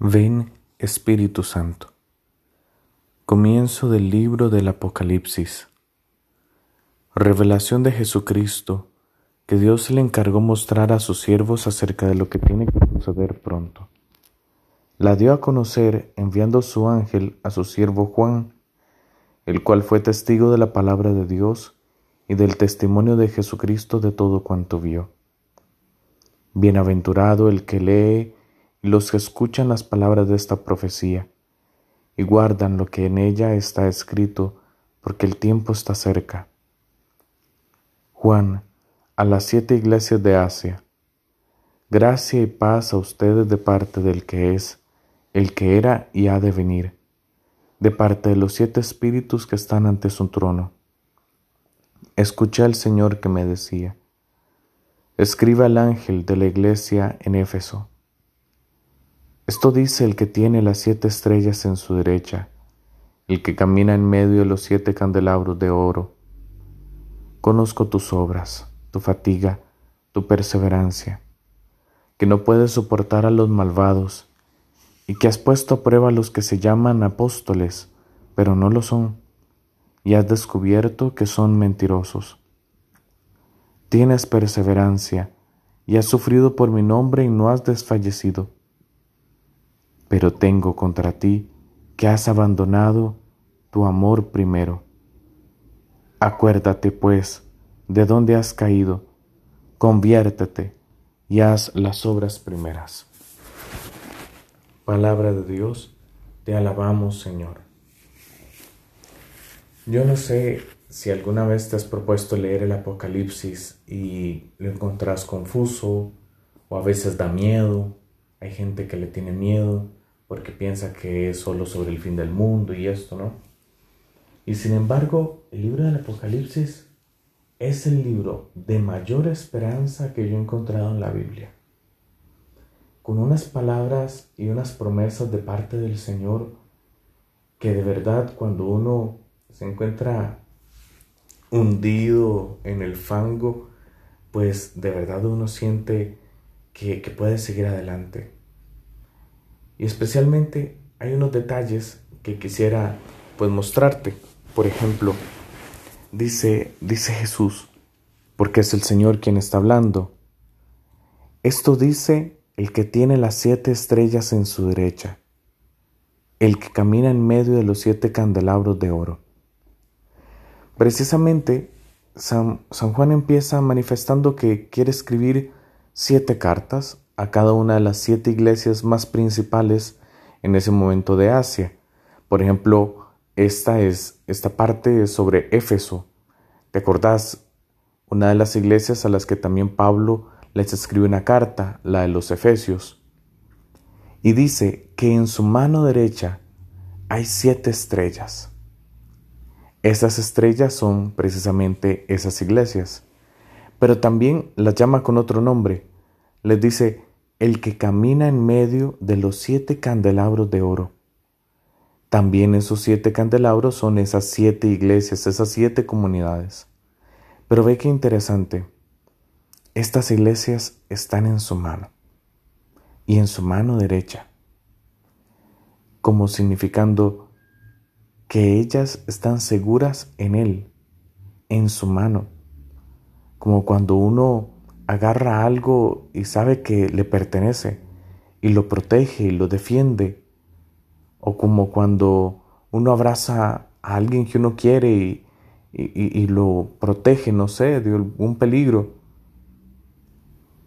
Ven Espíritu Santo. Comienzo del libro del Apocalipsis. Revelación de Jesucristo que Dios le encargó mostrar a sus siervos acerca de lo que tiene que suceder pronto. La dio a conocer enviando su ángel a su siervo Juan, el cual fue testigo de la palabra de Dios y del testimonio de Jesucristo de todo cuanto vio. Bienaventurado el que lee los que escuchan las palabras de esta profecía y guardan lo que en ella está escrito, porque el tiempo está cerca. Juan, a las siete iglesias de Asia, gracia y paz a ustedes de parte del que es, el que era y ha de venir, de parte de los siete espíritus que están ante su trono. Escuché al Señor que me decía, escriba al ángel de la iglesia en Éfeso esto dice el que tiene las siete estrellas en su derecha, el que camina en medio de los siete candelabros de oro. Conozco tus obras, tu fatiga, tu perseverancia, que no puedes soportar a los malvados, y que has puesto a prueba a los que se llaman apóstoles, pero no lo son, y has descubierto que son mentirosos. Tienes perseverancia, y has sufrido por mi nombre y no has desfallecido pero tengo contra ti que has abandonado tu amor primero. Acuérdate, pues, de dónde has caído, conviértete y haz las obras primeras. Palabra de Dios, te alabamos, Señor. Yo no sé si alguna vez te has propuesto leer el Apocalipsis y lo encontrás confuso o a veces da miedo. Hay gente que le tiene miedo porque piensa que es solo sobre el fin del mundo y esto, ¿no? Y sin embargo, el libro del Apocalipsis es el libro de mayor esperanza que yo he encontrado en la Biblia. Con unas palabras y unas promesas de parte del Señor que de verdad cuando uno se encuentra hundido en el fango, pues de verdad uno siente que, que puede seguir adelante y especialmente hay unos detalles que quisiera pues mostrarte. Por ejemplo, dice, dice Jesús, porque es el Señor quien está hablando. Esto dice el que tiene las siete estrellas en su derecha, el que camina en medio de los siete candelabros de oro. Precisamente, San, San Juan empieza manifestando que quiere escribir siete cartas a cada una de las siete iglesias más principales en ese momento de Asia. Por ejemplo, esta es esta parte sobre Éfeso. ¿Te acordás? Una de las iglesias a las que también Pablo les escribe una carta, la de los Efesios. Y dice que en su mano derecha hay siete estrellas. Esas estrellas son precisamente esas iglesias, pero también las llama con otro nombre, les dice, el que camina en medio de los siete candelabros de oro. También esos siete candelabros son esas siete iglesias, esas siete comunidades. Pero ve qué interesante. Estas iglesias están en su mano y en su mano derecha, como significando que ellas están seguras en Él, en su mano, como cuando uno agarra algo y sabe que le pertenece y lo protege y lo defiende. O como cuando uno abraza a alguien que uno quiere y, y, lo protege, no sé, de algún peligro.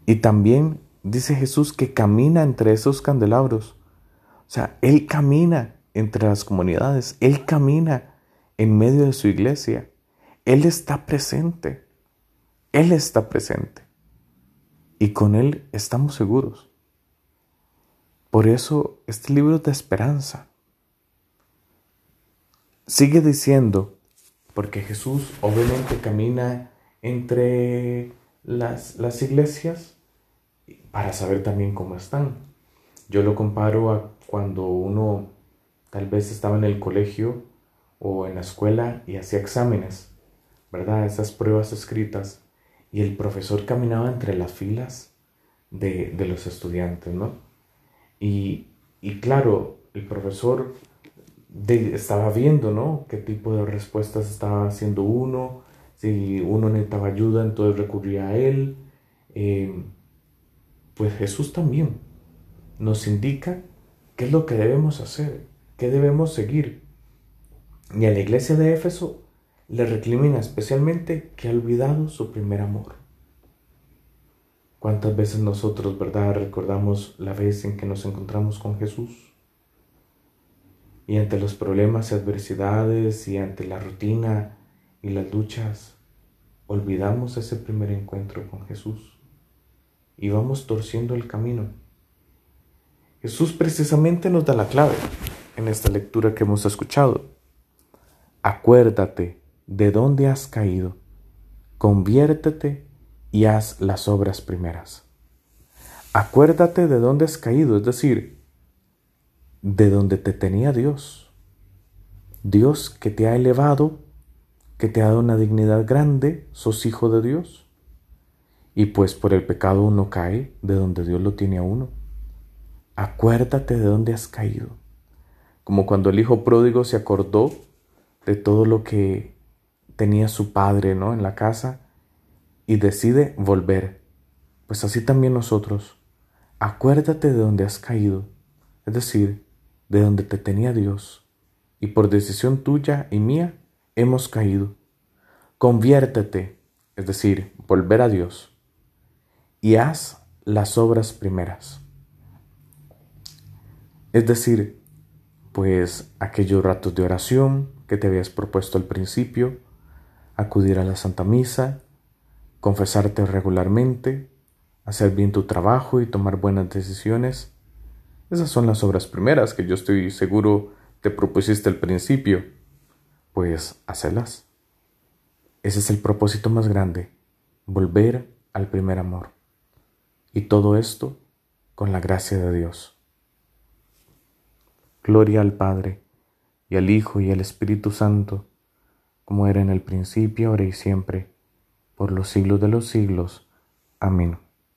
Y también dice Jesús que camina entre esos candelabros. O sea, Él camina entre las comunidades, Él camina en medio de su iglesia. Él está presente. Él está presente y con Él estamos seguros. Por eso este libro de esperanza. Sigue diciendo, porque Jesús obviamente camina entre las, las iglesias para saber también cómo están. Yo lo comparo a cuando uno tal vez estaba en el colegio o en la escuela y hacía exámenes, ¿verdad? Esas pruebas escritas y el profesor caminaba entre las filas de, los estudiantes, ¿no? Y, Y claro, el profesor estaba viendo, ¿no? Qué tipo de respuestas estaba haciendo uno, si uno necesitaba ayuda, entonces recurría a él. Eh, pues Jesús también nos indica qué es lo que debemos hacer, qué debemos seguir. Y a la iglesia de Éfeso le recrimina especialmente que ha olvidado su primer amor. ¿Cuántas veces nosotros, verdad, recordamos la vez en que nos encontramos con Jesús? Y ante los problemas y adversidades y ante la rutina y las luchas, olvidamos ese primer encuentro con Jesús y vamos torciendo el camino. Jesús precisamente nos da la clave en esta lectura que hemos escuchado. Acuérdate de dónde has caído, conviértete y haz las obras primeras. Acuérdate de dónde has caído, es decir, de donde te tenía Dios. Dios que te ha elevado, que te ha dado una dignidad grande, sos hijo de Dios. Y pues por el pecado uno cae de donde Dios lo tiene a uno. Acuérdate de dónde has caído. Como cuando el hijo pródigo se acordó de todo lo que tenía su padre, ¿no? En la casa y decide volver. Pues así también nosotros. Acuérdate de donde has caído, es decir, de donde te tenía Dios, y por decisión tuya y mía hemos caído. Conviértete, es decir, volver a Dios, y haz las obras primeras. Es decir, pues aquellos ratos de oración que te habías propuesto al principio, acudir a la Santa Misa, confesarte regularmente, hacer bien tu trabajo y tomar buenas decisiones. Esas son las obras primeras que yo estoy seguro te propusiste al principio. Pues hacelas. Ese es el propósito más grande, volver al primer amor. Y todo esto con la gracia de Dios. Gloria al Padre, y al Hijo, y al Espíritu Santo, como era en el principio, ahora y siempre, por los siglos de los siglos. Amén.